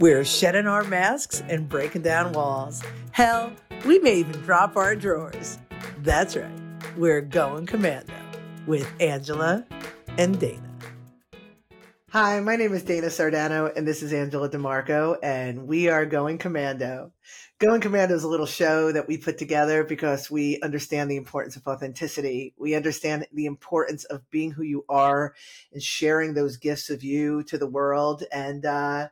We're shedding our masks and breaking down walls. Hell, we may even drop our drawers. That's right. We're going commando with Angela and Dana. Hi, my name is Dana Sardano, and this is Angela DiMarco, and we are going commando. Going Commando is a little show that we put together because we understand the importance of authenticity. We understand the importance of being who you are and sharing those gifts of you to the world and uh,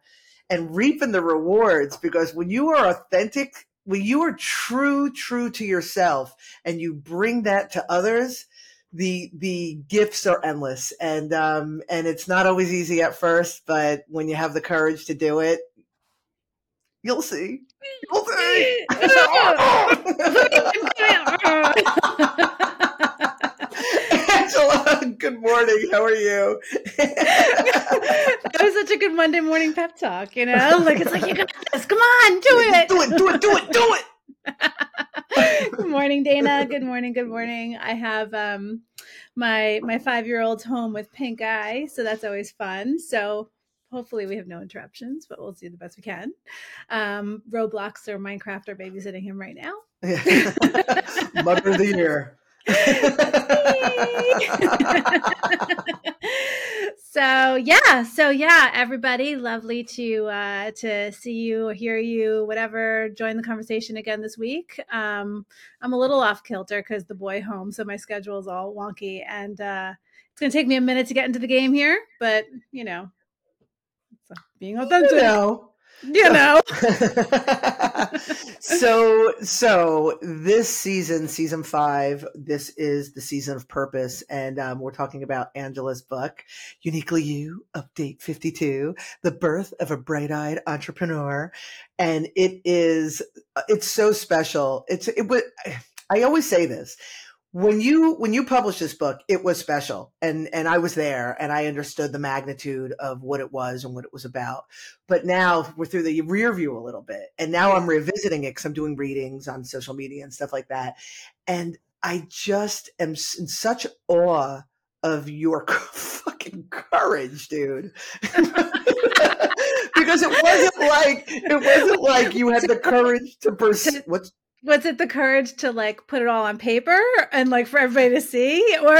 and reaping the rewards. Because when you are authentic, when you are true, true to yourself, and you bring that to others, the the gifts are endless and um and it's not always easy at first but when you have the courage to do it You'll see. You'll see. Angela, good morning. How are you? that was such a good Monday morning pep talk, you know? Like it's like you got this. Come on, do it. Do it, do it, do it, do it. good morning, Dana. Good morning, good morning. I have um my my five year old home with pink eye, so that's always fun. So hopefully we have no interruptions, but we'll do the best we can. Um, Roblox or Minecraft are babysitting him right now. Mother of the year. So yeah, so yeah, everybody, lovely to uh, to see you, hear you, whatever. Join the conversation again this week. Um, I'm a little off kilter because the boy home, so my schedule is all wonky, and uh, it's going to take me a minute to get into the game here. But you know, being authentic. You know. You know. so so this season, season five, this is the season of purpose, and um, we're talking about Angela's book, Uniquely U., Update Fifty Two, the birth of a bright-eyed entrepreneur, and it is it's so special. It's it. I always say this when you when you published this book it was special. And and i was there and i understood the magnitude of what it was and what it was about. But now we're through the rear view a little bit. And now i'm revisiting it because i'm doing readings on social media and stuff like that. And i just am in such awe of your fucking courage dude. Because it wasn't like it wasn't like you had the courage to pursue what's was it the courage to like put it all on paper and like for everybody to see or?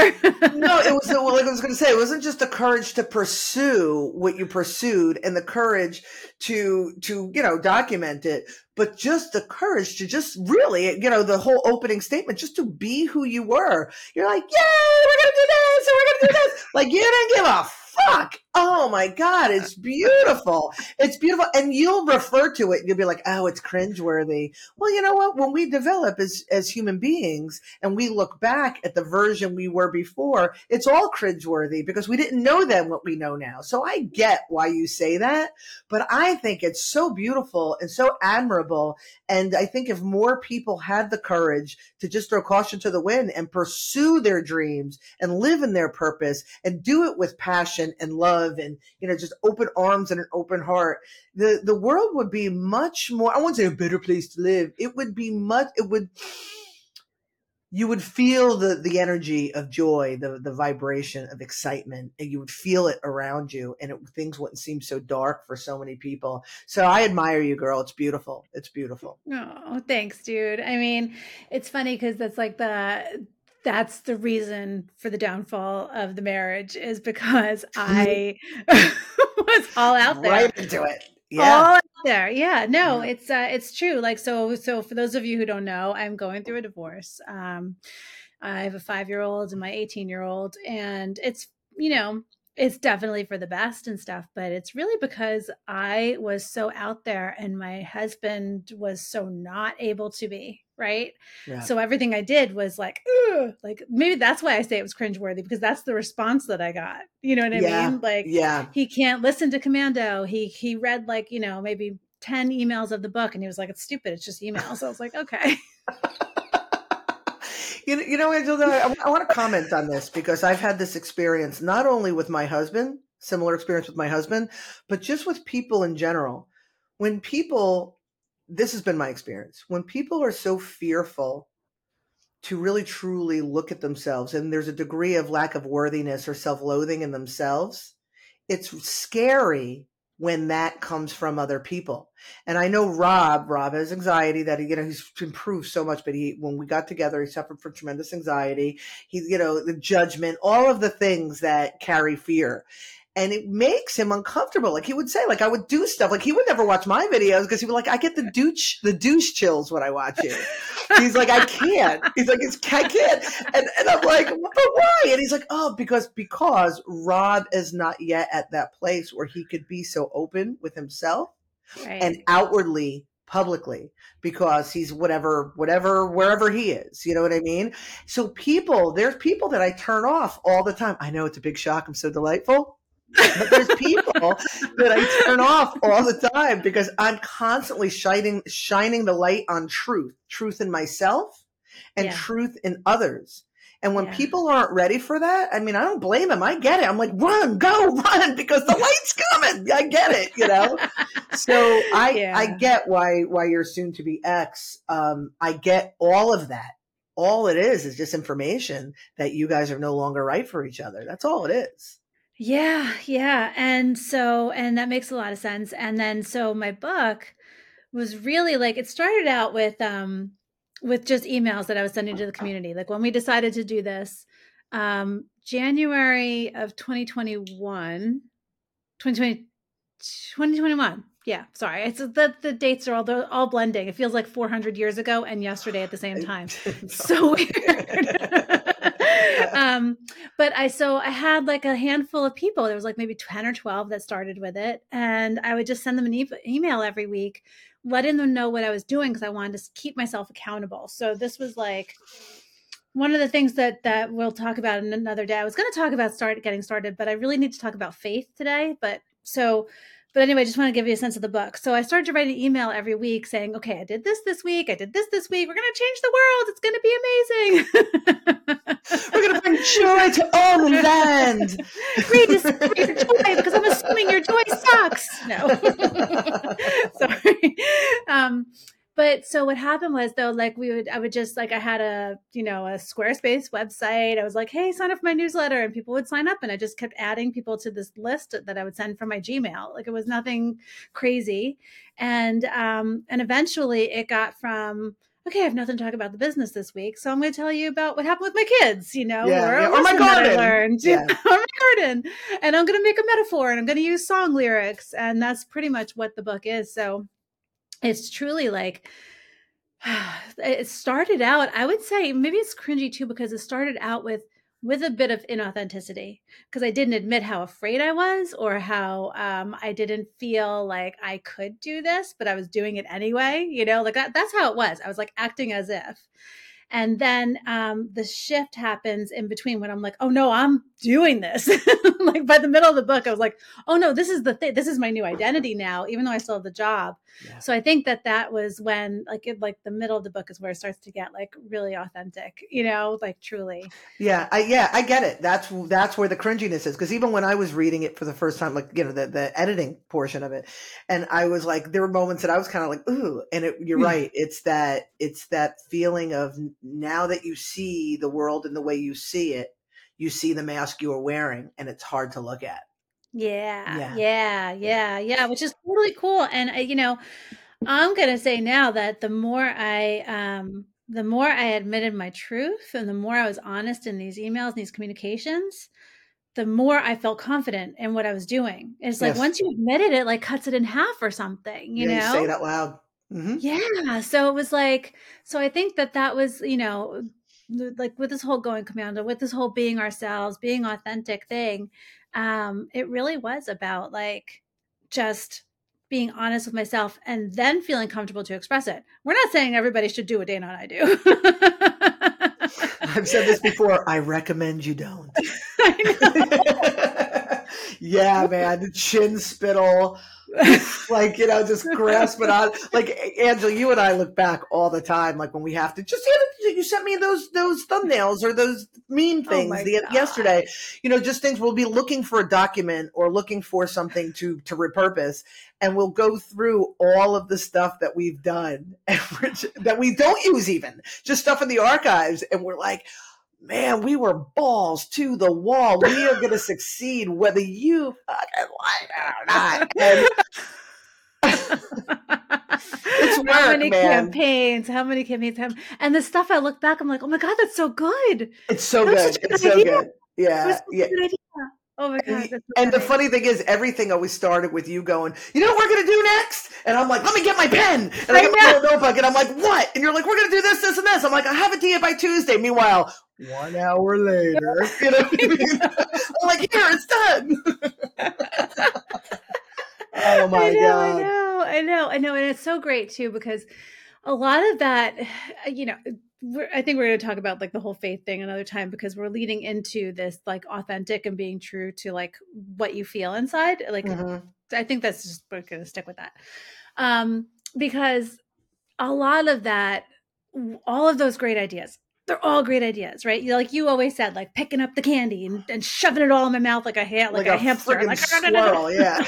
No it was well, like i was going to say it wasn't just the courage to pursue what you pursued and the courage to to you know document it but just the courage to just really you know the whole opening statement just to be who you were. You're like yay we're gonna do this and we're gonna do this. Like you didn't give a fuck Oh my God, it's beautiful. It's beautiful. And you'll refer to it you'll be like, oh, it's cringeworthy. Well, you know what? When we develop as, as human beings and we look back at the version we were before, it's all cringeworthy because we didn't know then what we know now. So I get why you say that, but I think it's so beautiful and so admirable. And I think if more people had the courage to just throw caution to the wind and pursue their dreams and live in their purpose and do it with passion and love love and you know just open arms and an open heart. The the world would be much more i won't say a better place to live. It would be much it would you would feel the the energy of joy the the vibration of excitement and you would feel it around you and it, things wouldn't seem so dark for so many people. So i admire you girl. It's beautiful. It's beautiful. Oh thanks dude. I mean it's funny because that's like the that's the reason for the downfall of the marriage is because I was all out there. Right into it. Yeah. All out there. Yeah. No, yeah. it's uh it's true. Like so so for those of you who don't know, I'm going through a divorce. Um I have a 5-year-old and my 18-year-old and it's you know, it's definitely for the best and stuff, but it's really because I was so out there and my husband was so not able to be, right? Yeah. So everything I did was like, like maybe that's why I say it was cringeworthy because that's the response that I got. You know what I yeah. mean? Like, yeah, he can't listen to Commando. He he read like you know maybe ten emails of the book and he was like, it's stupid. It's just emails. So I was like, okay. You know, you know, Angela, I, I want to comment on this because I've had this experience not only with my husband, similar experience with my husband, but just with people in general. When people, this has been my experience, when people are so fearful to really truly look at themselves and there's a degree of lack of worthiness or self loathing in themselves, it's scary when that comes from other people. And I know Rob, Rob has anxiety that you know, he's improved so much, but he, when we got together, he suffered from tremendous anxiety. He, you know, the judgment, all of the things that carry fear and it makes him uncomfortable. Like he would say, like I would do stuff. Like he would never watch my videos because he would like, I get the douche, the douche chills when I watch it. He's like, I can't. He's like, it's I can't. And, and I'm like, but why? And he's like, oh, because because Rob is not yet at that place where he could be so open with himself right. and outwardly publicly because he's whatever whatever wherever he is you know what i mean so people there's people that i turn off all the time i know it's a big shock i'm so delightful but there's people that I turn off all the time because I'm constantly shining shining the light on truth, truth in myself and yeah. truth in others. And when yeah. people aren't ready for that, I mean, I don't blame them. I get it. I'm like, run, go, run, because the light's coming. I get it, you know. so I yeah. I get why why you're soon to be ex. Um, I get all of that. All it is is just information that you guys are no longer right for each other. That's all it is. Yeah, yeah. And so, and that makes a lot of sense. And then, so my book was really like, it started out with, um, with just emails that I was sending to the community. Like when we decided to do this, um, January of 2021, 2020, 2021. Yeah, sorry. It's the the dates are all all blending. It feels like 400 years ago and yesterday at the same time. so weird. um, but I so I had like a handful of people. There was like maybe ten or twelve that started with it, and I would just send them an e- email every week, letting them know what I was doing because I wanted to keep myself accountable. So this was like one of the things that that we'll talk about in another day. I was going to talk about start getting started, but I really need to talk about faith today. But so but anyway, I just want to give you a sense of the book. So I started to write an email every week saying, okay, I did this this week. I did this this week. We're going to change the world. It's going to be amazing. We're going to bring joy to all the land. this, read joy because I'm assuming your joy sucks. No. Sorry. Um, but so what happened was though like we would i would just like i had a you know a squarespace website i was like hey sign up for my newsletter and people would sign up and i just kept adding people to this list that i would send from my gmail like it was nothing crazy and um and eventually it got from okay, I have nothing to talk about the business this week, so I'm going to tell you about what happened with my kids, you know, yeah, or, yeah. or my garden. I learned, yeah. or my garden, and I'm going to make a metaphor, and I'm going to use song lyrics, and that's pretty much what the book is. So it's truly like it started out i would say maybe it's cringy too because it started out with with a bit of inauthenticity because i didn't admit how afraid i was or how um, i didn't feel like i could do this but i was doing it anyway you know like that, that's how it was. I was like acting as if and then um, the shift happens in between when I'm like, oh no, I'm doing this. like by the middle of the book, I was like, oh no, this is the thing. This is my new identity now, even though I still have the job. Yeah. So I think that that was when, like, it, like the middle of the book is where it starts to get like really authentic, you know, like truly. Yeah, I yeah, I get it. That's that's where the cringiness is because even when I was reading it for the first time, like you know the the editing portion of it, and I was like, there were moments that I was kind of like, ooh, and it, you're right. It's that it's that feeling of now that you see the world in the way you see it, you see the mask you are wearing and it's hard to look at. Yeah, yeah, yeah, yeah, yeah, which is totally cool. And I, you know, I'm gonna say now that the more I, um, the more I admitted my truth, and the more I was honest in these emails, and these communications, the more I felt confident in what I was doing. It's like yes. once you admitted it, like cuts it in half or something. You yeah, know, you say it out loud. Mm-hmm. Yeah. So it was like, so I think that that was, you know, like with this whole going commando, with this whole being ourselves, being authentic thing, um, it really was about like just being honest with myself and then feeling comfortable to express it. We're not saying everybody should do what Dana and I do. I've said this before. I recommend you don't. yeah, man. Chin spittle like you know just grasp it on like angela you and i look back all the time like when we have to just you, you sent me those those thumbnails or those meme oh things oh the, yesterday. You know just things we'll be looking for a document or looking for something to to repurpose and we'll go through all of the stuff that we've done that we don't use even just stuff in the archives and we're like man, we were balls to the wall. We are going to succeed whether you fucking like it or not. And it's work, how many man. campaigns? How many campaigns? How, and the stuff I look back, I'm like, oh my god, that's so good. It's so good. a good It's so good. Yeah, yeah. good idea. Oh my god. And, so and the funny. thing is, everything always started with you going, "You know what we're gonna do next?" And I'm like, "Let me get my pen." And I I get my little notebook, and I'm like, "What?" And you're like, "We're gonna do this, this, and this." I'm like, "I have it to you by Tuesday." Meanwhile, one hour later, you know, I mean? I'm like, "Here, it's done." oh my I know, god! I know, I know, I know, and it's so great too because a lot of that, you know, we're, I think we're going to talk about like the whole faith thing another time because we're leading into this like authentic and being true to like what you feel inside. Like, Mhm. I think that's just we're going to stick with that, um, because a lot of that, all of those great ideas. They're all great ideas, right? You like you always said, like picking up the candy and, and shoving it all in my mouth like a ha- like, a, hamster, friggin' like squirrel. Yeah.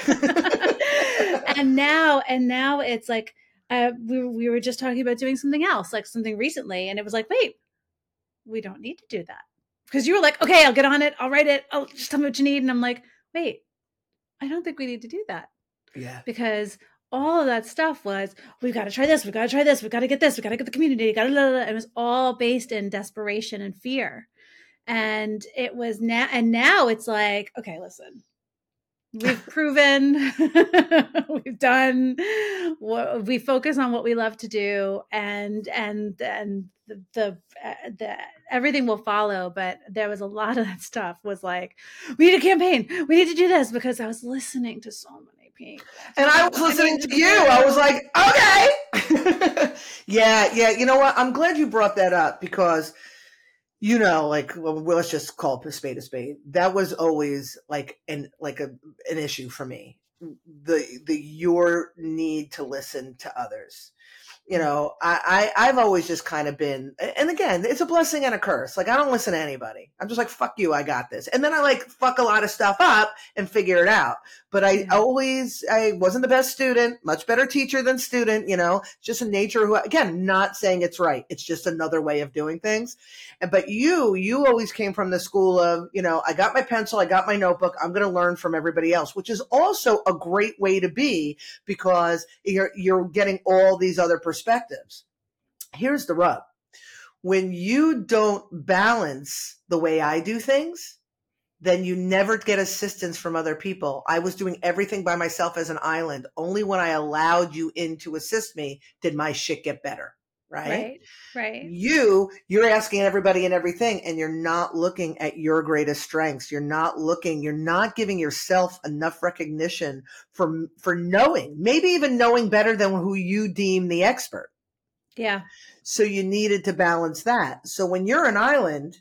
and now and now it's like uh, we, we were just talking about doing something else like something recently and it was like wait we don't need to do that because you were like okay i'll get on it i'll write it i'll just tell me what you need and i'm like wait i don't think we need to do that yeah. because all of that stuff was we've got to try this we've got to try this we've got to get this we've got to get the community got to it was all based in desperation and fear. And it was now and now it's like okay listen we've proven we've done what we focus on what we love to do and and and the, the uh, the everything will follow. But there was a lot of that stuff was like we need a campaign we need to do this because i was listening to so many people And I was listening to you. I was like, okay. yeah, yeah. You know what? I'm glad you brought that up because, you know, like, well, let's just call a spade a spade. That was always like an like a an issue for me. The the your need to listen to others. You know, I, I I've always just kind of been, and again, it's a blessing and a curse. Like I don't listen to anybody. I'm just like, fuck you, I got this. And then I like fuck a lot of stuff up and figure it out but I Yeah. always I wasn't the best student, much better teacher than student, you know, just a nature who again, not saying it's right. It's just another way of doing things. And but you, you always came from the school of, you know, I got my pencil, I got my notebook, I'm going to learn from everybody else, which is also a great way to be because you're you're getting all these other perspectives. Here's the rub. When you don't balance the way I do things, then you never get assistance from other people. I was doing everything by myself as an island. Only when I allowed you in to assist me did my shit get better. Right? right right You, you're asking everybody and everything, and you're not looking at your greatest strengths. You're not looking, you're not giving yourself enough recognition for, for knowing, maybe even knowing better than who you deem the expert. yeah So you needed to balance that. So when you're an island,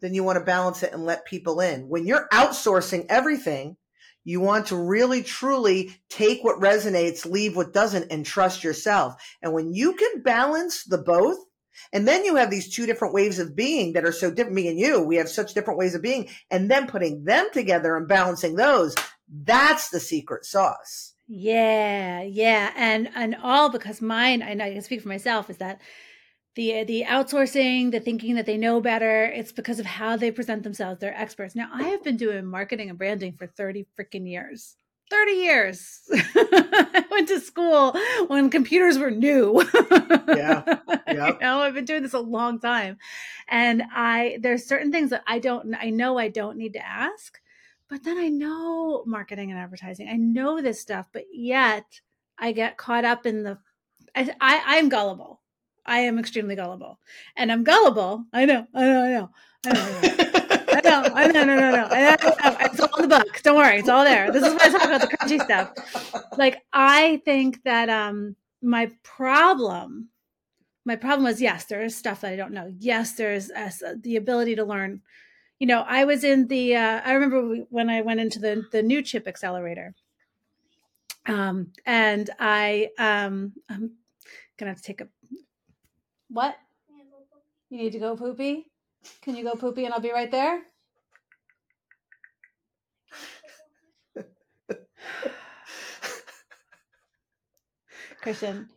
then you want to balance it and let people in. When you're outsourcing everything, you want to really truly take what resonates, leave what doesn't, and trust yourself. And when you can balance the both, and then you have these two different waves of being that are so different. Me and you, we have such different ways of being, and then putting them together and balancing those. That's the secret sauce. Yeah, yeah, and and all because mine. I know I can speak for myself. Is that the the outsourcing, the thinking that they know better? It's because of how they present themselves. They're experts. Now I have been doing marketing and branding for thirty freaking years. 30 years. I went to school when computers were new. Yeah. you know, I've been doing this a long time. And I there's certain things that I don't I know I don't need to ask, but then I know marketing and advertising. I know this stuff, but yet I get caught up in the I, I I'm gullible. I am extremely gullible. And I'm gullible. I know. I know. I know. I know. I know. I know, I know, no, no, no. I know, I know. It's all in the book. Don't worry, it's all there. This is why I talk about the crunchy stuff. Like I think that um my problem, my problem was yes, there is stuff that I don't know. Yes, there's uh, the ability to learn. You know, I was in the. Uh, I remember when I went into the the new chip accelerator, um, and I um I'm gonna have to take a what? You need to go poopy? Can you go poopy and I'll be right there? Christian,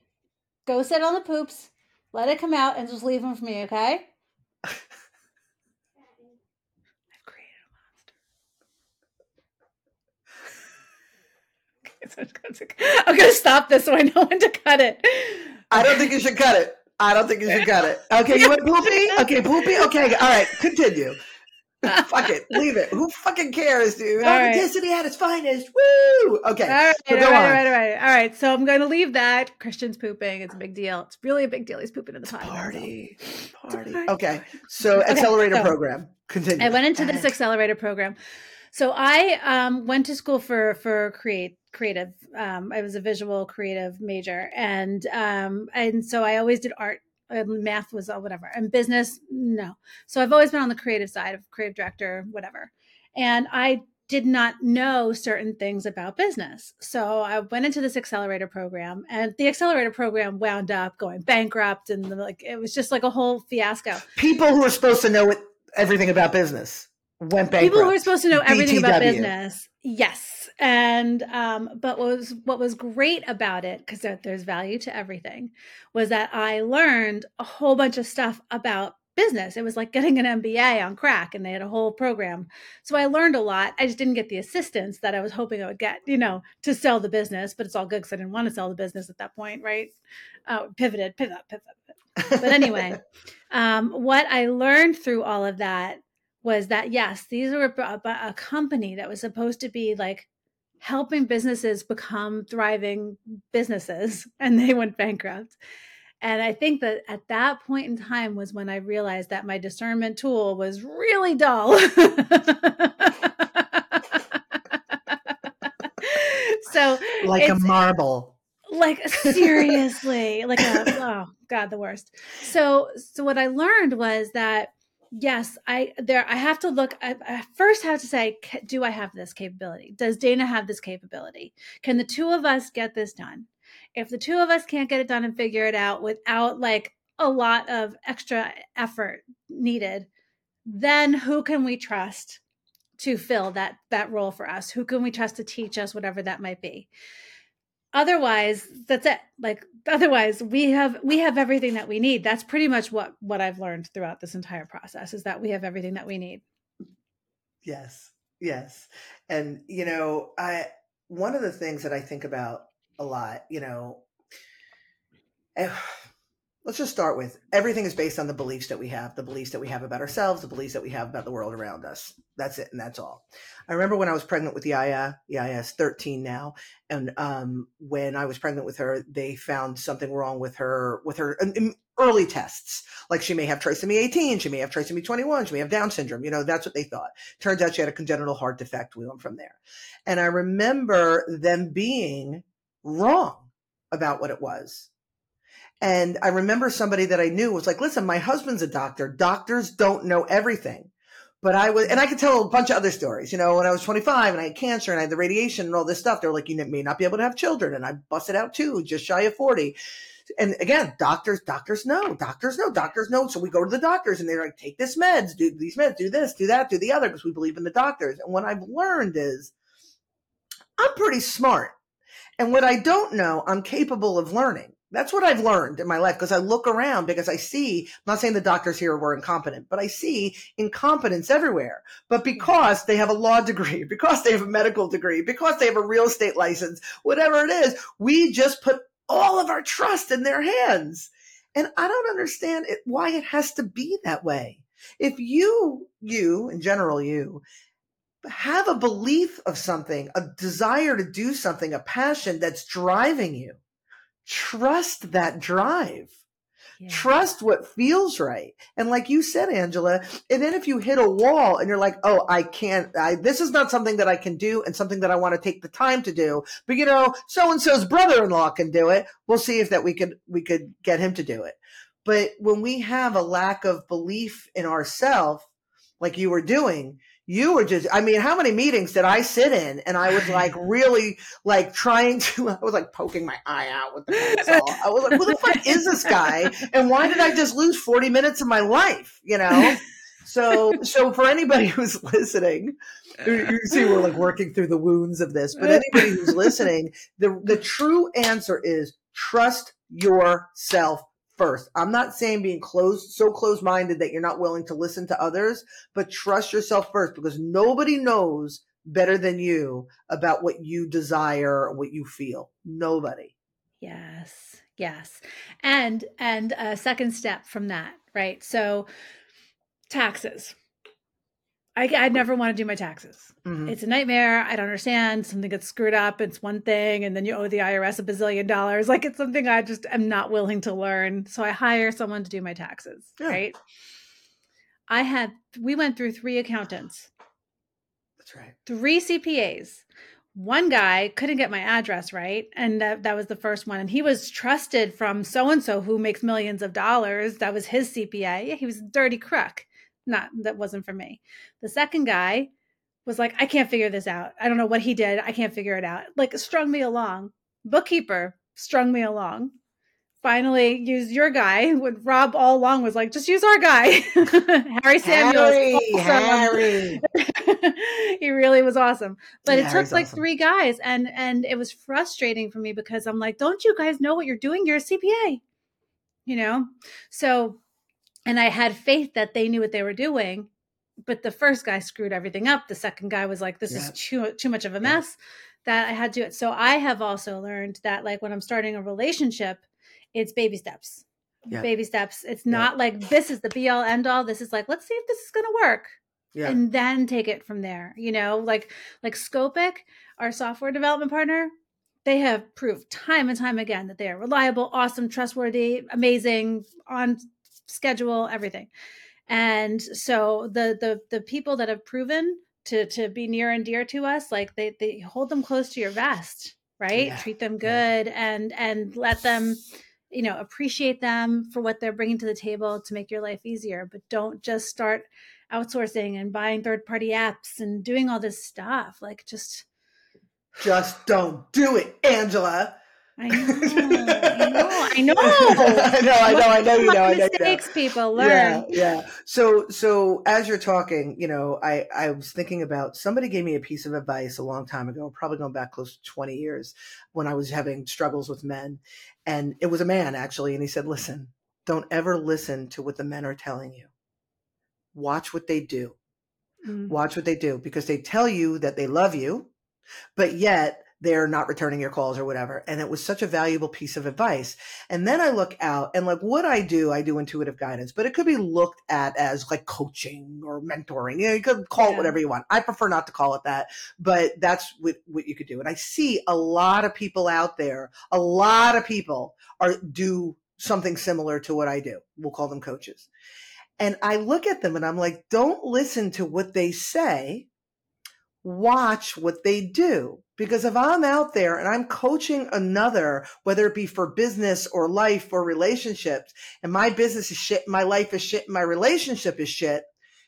go sit on the poops, let it come out, and just leave them for me, okay? I've created a monster. okay, so I'm, gonna, I'm gonna stop this so I know when to cut it. I don't think you should cut it. I don't think you should cut it. Okay, you want poopy? Okay, poopy. Okay, all right. Continue. Fuck it. Leave it. Who fucking cares, dude? All Authenticity right. at its finest. Woo! Okay. All right, so all right, all right, all right. All right. So I'm going to leave that. Christian's pooping. It's a big deal. It's really a big deal. He's pooping in the pot. Party. Party. Okay. So okay. accelerator so program. Continue. I went into this accelerator program. So I um, went to school for for create creative. Um, I was a visual creative major, and um, and so I always did art math was uh, whatever and business no. So i've always been on the creative side of creative director whatever. And i did not know certain things about business. So i went into this accelerator program and the accelerator program wound up going bankrupt and like it was just like a whole fiasco. People who are supposed to know everything about business went bankrupt people who are supposed to know everything BTW. about business yes and um, but what was what was great about it because there, there's value to everything was that i learned a whole bunch of stuff about business. It was like getting an mba on crack and they had a whole program. So i learned a lot. I just didn't get the assistance that i was hoping i would get you know to sell the business but it's all good because i didn't want to sell the business at that point right? Uh, pivoted pivot pivot, pivot. but anyway um, what i learned through all of that was that yes these were a, a company that was supposed to be like helping businesses become thriving businesses and they went bankrupt. And I think that at that point in time was when I realized that my discernment tool was really dull. so like a marble. Like seriously, like a oh god, the worst. So so what I learned was that yes i there i have to look I, I, first have to say do i have this capability? Does dana have this capability? Can the two of us get this done? If the two of us can't get it done and figure it out without like a lot of extra effort needed then who can we trust to fill that that role for us? Who can we trust to teach us whatever that might be otherwise that's it. Like otherwise we have we have everything that we need. That's pretty much what what i've learned throughout this entire process is that we have everything that we need. Yes. Yes. And you know i one of the things that i think about a lot you know eh, let's just start with everything is based on the beliefs that we have the beliefs that we have about ourselves the beliefs that we have about the world around us. That's it and that's all. I remember when i was pregnant with yaya yaya is 13 now and um, when i was pregnant with her they found something wrong with her with her early tests. Like she may have trisomy 18 she may have trisomy 21 she may have down syndrome you know that's what they thought. Turns out she had a congenital heart defect we went from there. And i remember them being wrong about what it was and I remember somebody that I knew was like, listen, my husband's a doctor. Doctors don't know everything. But I was, and I could tell a bunch of other stories. You know, when I was 25 and I had cancer and I had the radiation and all this stuff, they're like, you may not be able to have children. And I busted out too, just shy of 40. And again, doctors, doctors know, doctors know, doctors know. So we go to the doctors and they're like, take this meds, do these meds, do this, do that, do the other, because we believe in the doctors. And what I've learned is I'm pretty smart. And what I don't know, I'm capable of learning. That's what I've learned in my life because I look around because I see, I'm not saying the doctors here were incompetent, but I see incompetence everywhere. But mm-hmm. because they have a law degree, because they have a medical degree, because they have a real estate license, whatever it is, we just put all of our trust in their hands. And I don't understand it, why it has to be that way. If you, you, in general, you, have a belief of something, a desire to do something, a passion that's driving you, trust that drive. Yeah. Trust what feels right. And like you said, Angela, and then if you hit a wall and you're like, oh, I can't, I, this is not something that I can do and something that I want to take the time to do, but you know, so and so's brother in law can do it. We'll see if that we could, we could get him to do it. But when we have a lack of belief in ourselves, like you were doing, you were just i mean how many meetings did i sit in and i was like really like trying to i was like poking my eye out with the pencil. I was like who the fuck is this guy? And why did i just lose 40 minutes of my life you know? So so for anybody who's listening you see we're like working through the wounds of this but anybody who's listening the the true answer is trust yourself first. I'm not saying being closed, so close minded that you're not willing to listen to others, but trust yourself first because nobody knows better than you about what you desire what you feel? Nobody. Yes. Yes. And and a second step from that, right? So taxes. I, I never want to do my taxes. Mm-hmm. It's a nightmare. I don't understand. Something gets screwed up. It's one thing, and then you owe the IRS a bazillion dollars. Like it's something I just am not willing to learn. So I hire someone to do my taxes. Yeah. Right. I had, we went through three accountants. That's right. Three CPAs. One guy couldn't get my address right. And that, that was the first one. And he was trusted from so and so who makes millions of dollars. That was his CPA. He was a dirty crook not that wasn't for me. The second guy was like, I can't figure this out. I don't know what he did. I can't figure it out. Like strung me along. Bookkeeper strung me along. Finally, use your guy. When Rob all along was like, just use our guy, Harry Samuels. Harry, Harry. he really was awesome. But yeah, it took like awesome. three guys, and and it was frustrating for me because I'm like, don't you guys know what you're doing? You're a CPA, you know. So and I had faith that they knew what they were doing. But the first guy screwed everything up. The second guy was like, "This yeah. is too too much of a mess." Yeah. That I had to do it. So I have also learned that, like, when I'm starting a relationship, it's baby steps. Yeah. Baby steps. It's not like this is the be all end all. This is like, let's see if this is going to work. Yeah. and then take it from there you know like like scopic our software development partner they have proved time and time again that they are reliable awesome trustworthy amazing on schedule, everything. And so the the the people that have proven to to be near and dear to us, like they they hold them close to your vest, right? Yeah. Treat them good yeah. and and let them you know appreciate them for what they're bringing to the table to make your life easier but don't just start outsourcing and buying third party apps and doing all this stuff like just just don't do it angela I know, I know, I know. I know, I know, You know, I know. Mistakes people learn. Yeah, yeah. So, so as you're talking, you know, I I was thinking about somebody gave me a piece of advice a long time ago, probably going back close to 20 years, when I was having struggles with men, and it was a man actually, and he said, "Listen, don't ever listen to what the men are telling you. Watch what they do. Mm-hmm. Watch what they do because they tell you that they love you, but yet." They're not returning your calls or whatever. And it was such a valuable piece of advice. And then I look out and like what I do, I do intuitive guidance, but it could be looked at as like coaching or mentoring. You know, you could call yeah. it whatever you want. I prefer not to call it that, but that's what, what you could do. And I see a lot of people out there, a lot of people are do something similar to what I do. We'll call them coaches. And I look at them and I'm like, don't listen to what they say. Watch what they do because if I'm out there and I'm coaching another, whether it be for business or life or relationships, and my business is shit, my life is shit, my relationship is shit,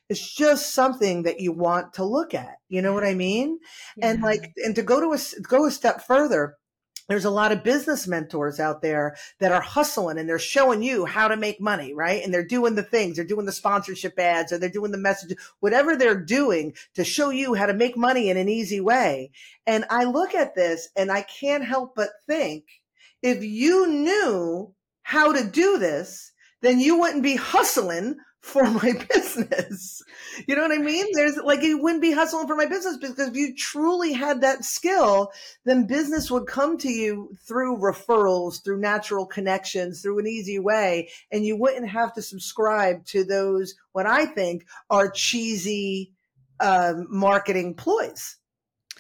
it's just something that you want to look at. You know what I mean? Yeah. And like, and to go to a, go a step further, there's a lot of business mentors out there that are hustling and they're showing you how to make money, right? And they're doing the things, they're doing the sponsorship ads or they're doing the message, whatever they're doing to show you how to make money in an easy way. And I look at this and I can't help but think if you knew how to do this, then you wouldn't be hustling for my business. You know what I mean? There's like, it wouldn't be hustling for my business because if you truly had that skill, then business would come to you through referrals, through natural connections, through an easy way. And you wouldn't have to subscribe to those, what I think are cheesy um, marketing ploys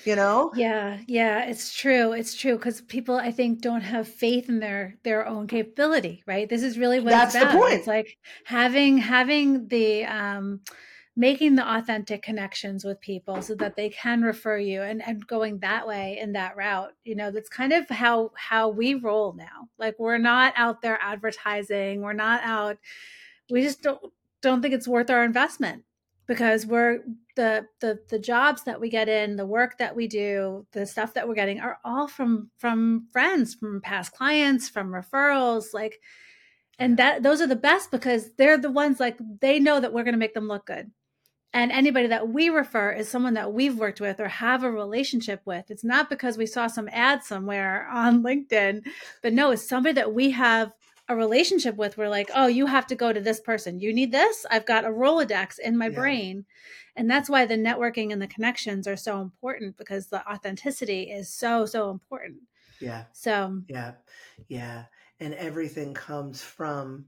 you know? Yeah yeah it's true it's true because people i think don't have faith in their their own capability right? This is really what that's the point. It's like having having the um making the authentic connections with people so that they can refer you and, and going that way in that route you know that's kind of how how we roll now. Like we're not out there advertising we're not out we just don't don't think it's worth our investment because we're the the the jobs that we get in the work that we do the stuff that we're getting are all from from friends from past clients from referrals like and that those are the best because they're the ones like they know that we're going to make them look good. And anybody that we refer is someone that we've worked with or have a relationship with. It's not because we saw some ad somewhere on linkedin but no it's somebody that we have a relationship with we're like oh you have to go to this person you need this i've got a rolodex in my Yeah. brain and that's why the networking and the connections are so important because the authenticity is so so important Yeah. so Yeah. Yeah. And everything comes from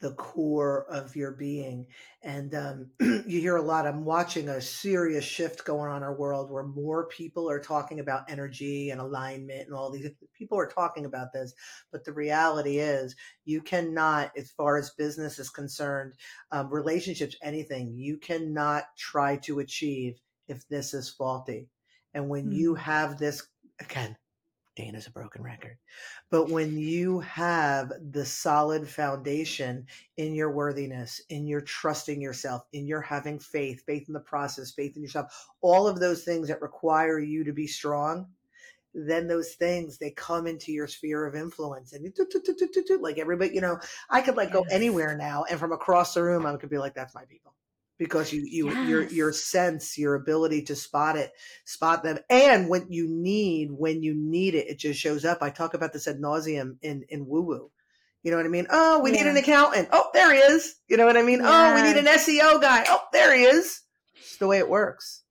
the core of your being. And um, you hear a lot. I'm watching a serious shift going on in our world where more people are talking about energy and alignment and all these people are talking about this. But the reality is, you cannot, as far as business is concerned, um, relationships, anything, you cannot try to achieve if this is faulty. And when you have this, again, Dana's a broken record. But when you have the solid foundation in your worthiness, in your trusting yourself, in your having faith, faith in the process, faith in yourself, all of those things that require you to be strong, then those things they come into your sphere of influence and do, do, do, like everybody, you know, I could like go anywhere now and from across the room I could be like, that's my people. Because you you your your sense, your ability to spot it, spot them. And when you need, when you need it, it just shows up. I talk about this ad nauseum in, in woo woo. You know what I mean? Oh, we need an accountant. Oh, there he is. You know what I mean? Oh, we need an SEO guy. Oh, there he is. It's the way it works.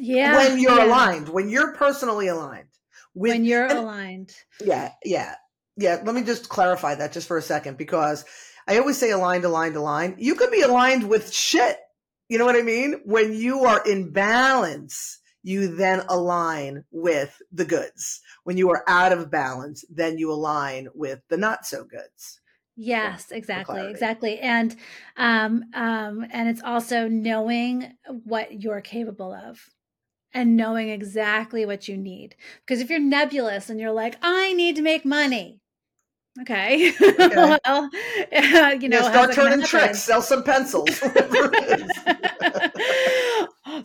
yeah when you're yeah. aligned, when you're personally aligned. With, when you're and- aligned yeah, yeah, yeah. Let me just clarify that just for a second because I always say aligned, aligned, aligned. You could be aligned with shit. You know what I mean? When you are in balance, you then align with the goods. When you are out of balance, then you align with the not so goods. Yes, exactly, exactly. And um um and it's also knowing what you're capable of and knowing exactly what you need. Because if you're nebulous and you're like, I need to make money. Okay. well, uh, you know, Yeah, start turning tricks, sell some pencils. whatever it is.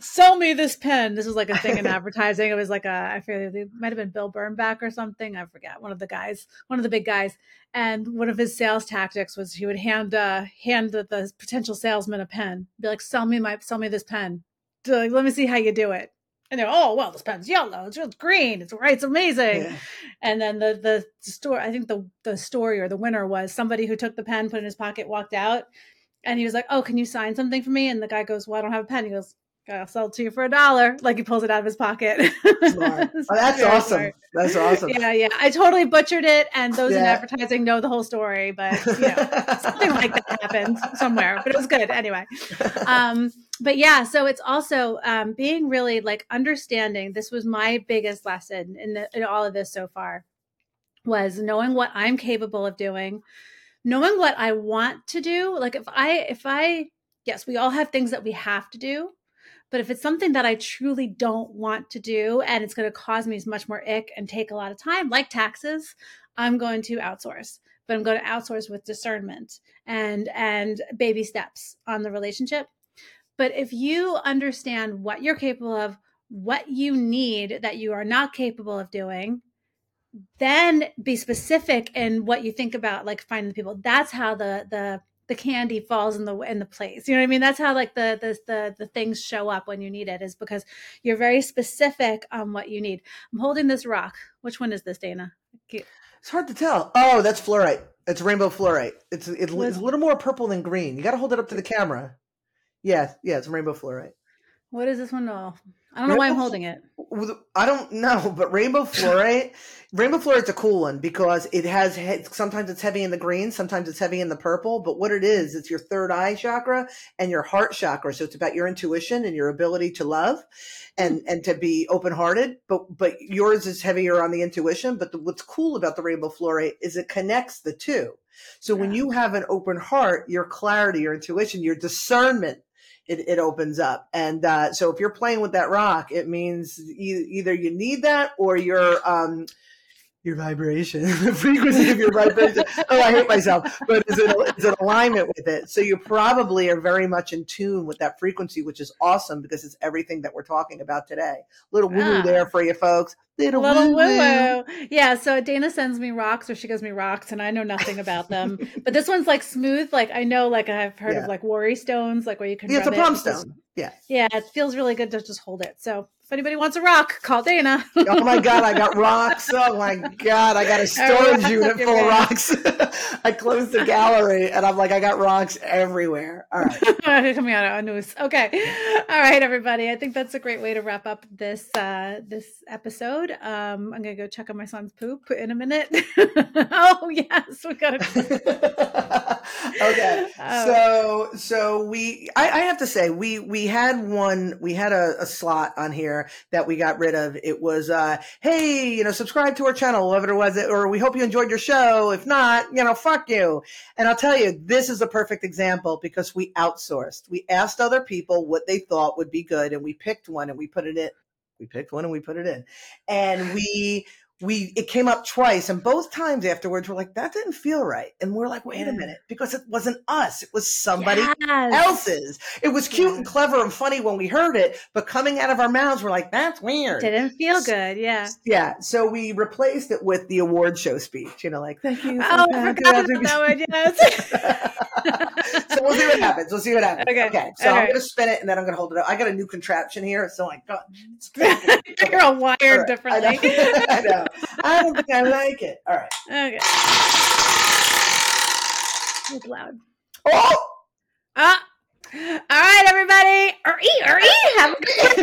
Sell me this pen. This was like a thing in advertising. It was like a, I feel it might have been Bill Bernbach or something. I forget. One of the guys, one of the big guys. And one of his sales tactics was he would hand uh hand the, the potential salesman a pen. Be like, sell me my sell me this pen. Like, Let me see how you do it. And they're, oh well, this pen's yellow. It's green. It's right. It's amazing. Yeah. And then the the story, I think the the story or the winner was somebody who took the pen, put it in his pocket, walked out, and he was like, "Oh, can you sign something for me?" And the guy goes, "Well, I don't have a pen." He goes, "I'll sell it to you for a dollar." Like he pulls it out of his pocket. Oh, that's awesome. smart. That's awesome. Yeah, yeah. I totally butchered it, and those in advertising know the whole story, but you know, something like that happened somewhere. But it was good anyway um but yeah so it's also um being really like understanding this was my biggest lesson in, the, in all of this so far was knowing what i'm capable of doing knowing what i want to do. Like if i if i yes we all have things that we have to do but if it's something that i truly don't want to do and it's going to cause me as much more ick and take a lot of time like taxes i'm going to outsource. But i'm going to outsource with discernment and and baby steps on the relationship but if you understand what you're capable of what you need that you are not capable of doing then be specific in what you think about like finding the people that's how the the the candy falls in the in the place you know what i mean that's how like the the the, the things show up when you need it is because you're very specific on what you need i'm holding this rock which one is this dana It's hard to tell. Oh, that's fluorite. It's rainbow fluorite. It's it's, it's a little more purple than green. You got to hold it up to the camera. Yeah, yeah, it's rainbow fluorite. what is this one oh i don't know why i'm holding it I don't know, but rainbow fluorite, rainbow fluorite's a cool one because it has sometimes it's heavy in the green, sometimes it's heavy in the purple. But what it is, it's your third eye chakra and your heart chakra. So it's about your intuition and your ability to love, and mm-hmm. and to be open hearted. But but yours is heavier on the intuition. But the, what's cool about the rainbow fluorite is it connects the two. So when you have an open heart, your clarity, your intuition, your discernment it, it opens up. And uh, so if you're playing with that rock, it means e- either you need that or your um, your vibration, the frequency of your vibration. oh, I hate myself, but is it is an alignment with it? So you probably are very much in tune with that frequency, which is awesome because it's everything that we're talking about today. Little woo Ah. there for you folks. Little, little woo woo. Yeah, so Dana sends me rocks or she gives me rocks and I know nothing about them. but this one's like smooth. Like I know like I've heard Yeah. of like worry stones, like where you can Yeah, it's a rub it stone. Yeah. Yeah, it feels really good to just hold it. So if anybody wants a rock, call Dana. oh my god, I got rocks. Oh my god, I got a storage unit full of rocks. I closed the gallery and I'm like, I got rocks everywhere. All right. Coming out of news. Okay. All right, everybody. I think that's a great way to wrap up this uh this episode. Um I'm gonna go check on my son's poop in a minute. oh yes, we got it. okay. Oh. So so we I, I, have to say we we had one we had a, a slot on here that we got rid of. It was, uh, hey, you know, subscribe to our channel, whatever it was, or we hope you enjoyed your show. If not, you know, fuck you. And I'll tell you, this is a perfect example because we outsourced. We asked other people what they thought would be good, and we picked one and we put it in. We picked one and we put it in. And we we it came up twice and both times afterwards we're like that didn't feel right and we're like wait a minute because it wasn't us it was somebody yes. else's it was cute yeah. and clever and funny when we heard it but coming out of our mouths we're like that's weird didn't feel good yeah yeah so we replaced it with the award show speech you know like thank you oh I forgot that one yes so we'll see what happens we'll see what happens okay, okay so I'm gonna spin it and then I'm gonna hold it up I got a new contraption here so like God, you're all wired right. differently I know. I know. I don't think I like it. All right. Okay. It's loud. Oh! Ah. All right, everybody. Or eat, or eat. Have a good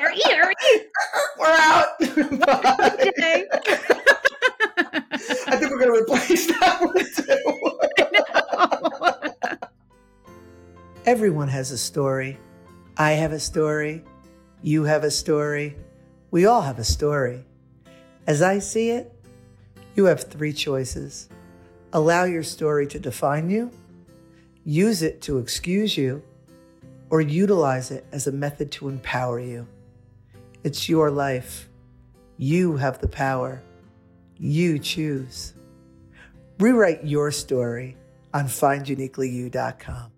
Or eat, or eat. We're out. Bye. I think we're going to replace that one too. Everyone has a story. I have a story. You have a story. We all have a story. As I see it, you have three choices. Allow your story to define you, use it to excuse you, or utilize it as a method to empower you. It's your life. You have the power. You choose. Rewrite your story on finduniquelyyou.com.